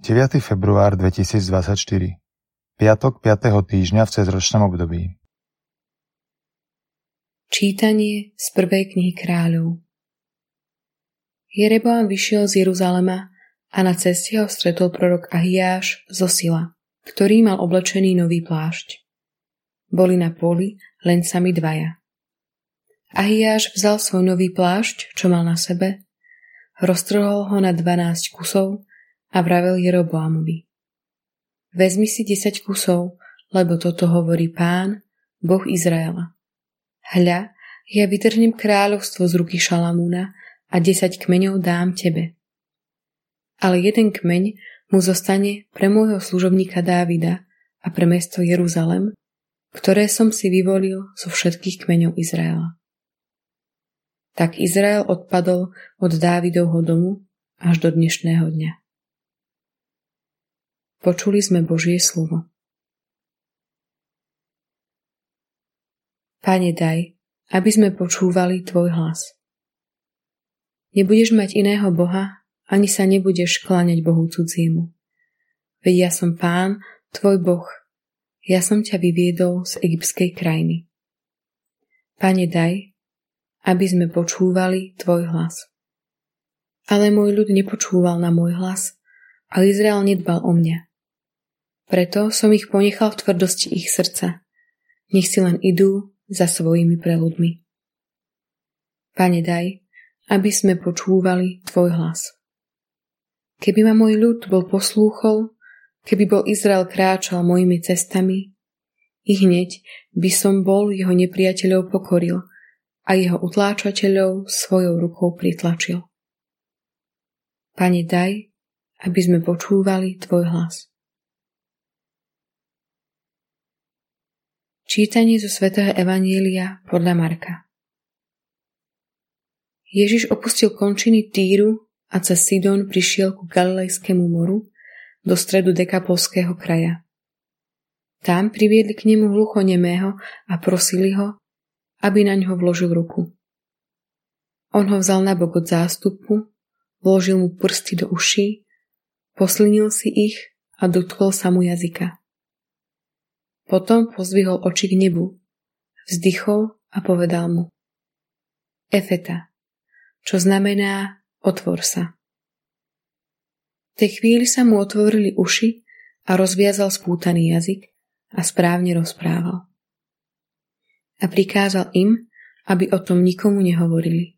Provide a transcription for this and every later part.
9. február 2024 Piatok 5. týždňa v cezročnom období Čítanie z prvej knihy kráľov Jereboam vyšiel z Jeruzalema a na ceste ho stretol prorok Ahiáš zo Sila, ktorý mal oblečený nový plášť. Boli na poli len sami dvaja. Ahiáš vzal svoj nový plášť, čo mal na sebe, roztrhol ho na 12 kusov a vravel Jeroboamovi. Vezmi si desať kusov, lebo toto hovorí pán, Boh Izraela. Hľa, ja vytrhnem kráľovstvo z ruky Šalamúna a desať kmeňov dám tebe. Ale jeden kmeň mu zostane pre môjho služobníka Dávida a pre mesto Jeruzalem, ktoré som si vyvolil zo všetkých kmeňov Izraela. Tak Izrael odpadol od Dávidovho domu až do dnešného dňa. Počuli sme Božie slovo. Pane, daj, aby sme počúvali Tvoj hlas. Nebudeš mať iného Boha, ani sa nebudeš kláňať Bohu cudziemu. Veď ja som Pán, Tvoj Boh. Ja som ťa vyviedol z egyptskej krajiny. Pane, daj, aby sme počúvali Tvoj hlas. Ale môj ľud nepočúval na môj hlas a Izrael nedbal o mňa. Preto som ich ponechal v tvrdosti ich srdca. Nech si len idú za svojimi preludmi. Pane, daj, aby sme počúvali Tvoj hlas. Keby ma môj ľud bol poslúchol, keby bol Izrael kráčal mojimi cestami, i hneď by som bol jeho nepriateľov pokoril a jeho utláčateľov svojou rukou pritlačil. Pane, daj, aby sme počúvali Tvoj hlas. Čítanie zo svätého Evanielia podľa Marka Ježiš opustil končiny Týru a cez Sidon prišiel ku Galilejskému moru do stredu Dekapolského kraja. Tam priviedli k nemu hluchonemého a prosili ho, aby na ňo vložil ruku. On ho vzal na bok od zástupu, vložil mu prsty do uší, poslinil si ich a dotkol sa mu jazyka. Potom pozdvihol oči k nebu, vzdychol a povedal mu Efeta, čo znamená otvor sa. V tej chvíli sa mu otvorili uši a rozviazal spútaný jazyk a správne rozprával. A prikázal im, aby o tom nikomu nehovorili.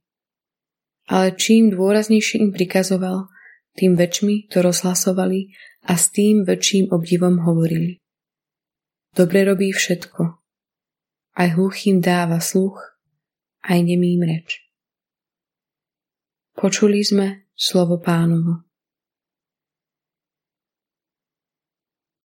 Ale čím dôraznejšie im prikazoval, tým väčšmi to rozhlasovali a s tým väčším obdivom hovorili. Dobre robí všetko. Aj hluchým dáva sluch, aj nemým reč. Počuli sme slovo pánovo.